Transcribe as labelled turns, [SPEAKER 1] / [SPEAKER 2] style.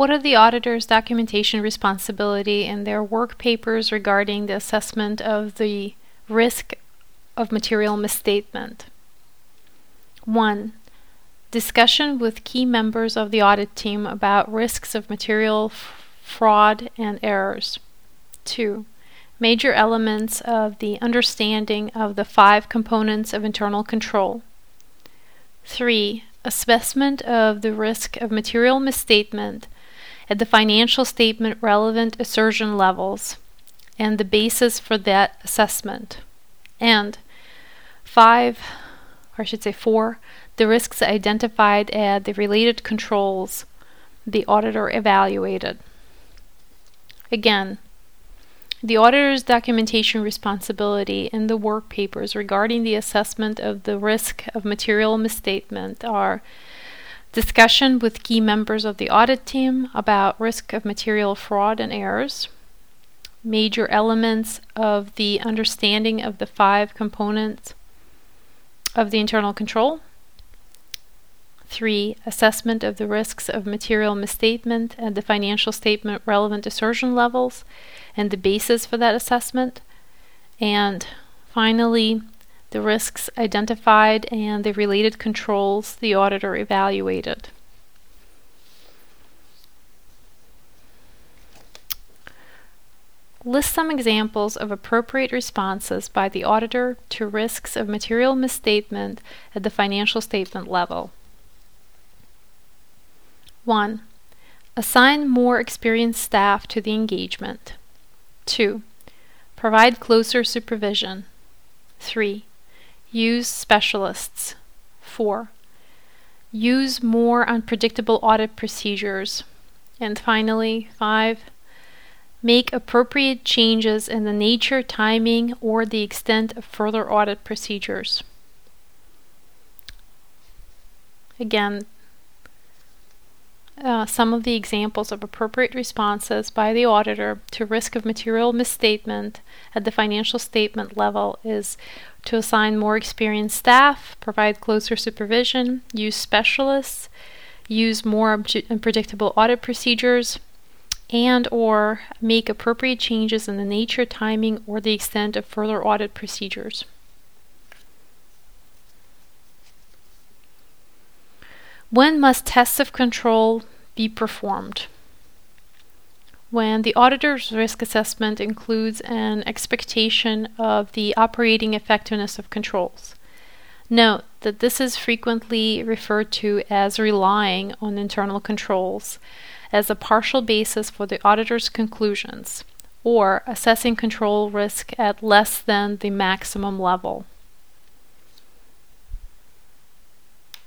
[SPEAKER 1] What are the auditor's documentation responsibility in their work papers regarding the assessment of the risk of material misstatement? 1. Discussion with key members of the audit team about risks of material fraud and errors. 2. Major elements of the understanding of the five components of internal control. 3. Assessment of the risk of material misstatement at the financial statement relevant assertion levels and the basis for that assessment. And five, or I should say four, the risks identified at the related controls the auditor evaluated. Again, the auditor's documentation responsibility in the work papers regarding the assessment of the risk of material misstatement are discussion with key members of the audit team about risk of material fraud and errors, major elements of the understanding of the five components of the internal control. 3. Assessment of the risks of material misstatement and the financial statement relevant assertion levels and the basis for that assessment. And finally, the risks identified, and the related controls the auditor evaluated. List some examples of appropriate responses by the auditor to risks of material misstatement at the financial statement level. 1. Assign more experienced staff to the engagement. 2. Provide closer supervision. 3. Use specialists. 4. Use more unpredictable audit procedures. And finally, 5. Make appropriate changes in the nature, timing, or the extent of further audit procedures. Again, uh, some of the examples of appropriate responses by the auditor to risk of material misstatement at the financial statement level is to assign more experienced staff, provide closer supervision, use specialists, use more unpredictable audit procedures, and or make appropriate changes in the nature, timing, or the extent of further audit procedures. When must tests of control be performed? When the auditor's risk assessment includes an expectation of the operating effectiveness of controls. Note that this is frequently referred to as relying on internal controls as a partial basis for the auditor's conclusions, or assessing control risk at less than the maximum level.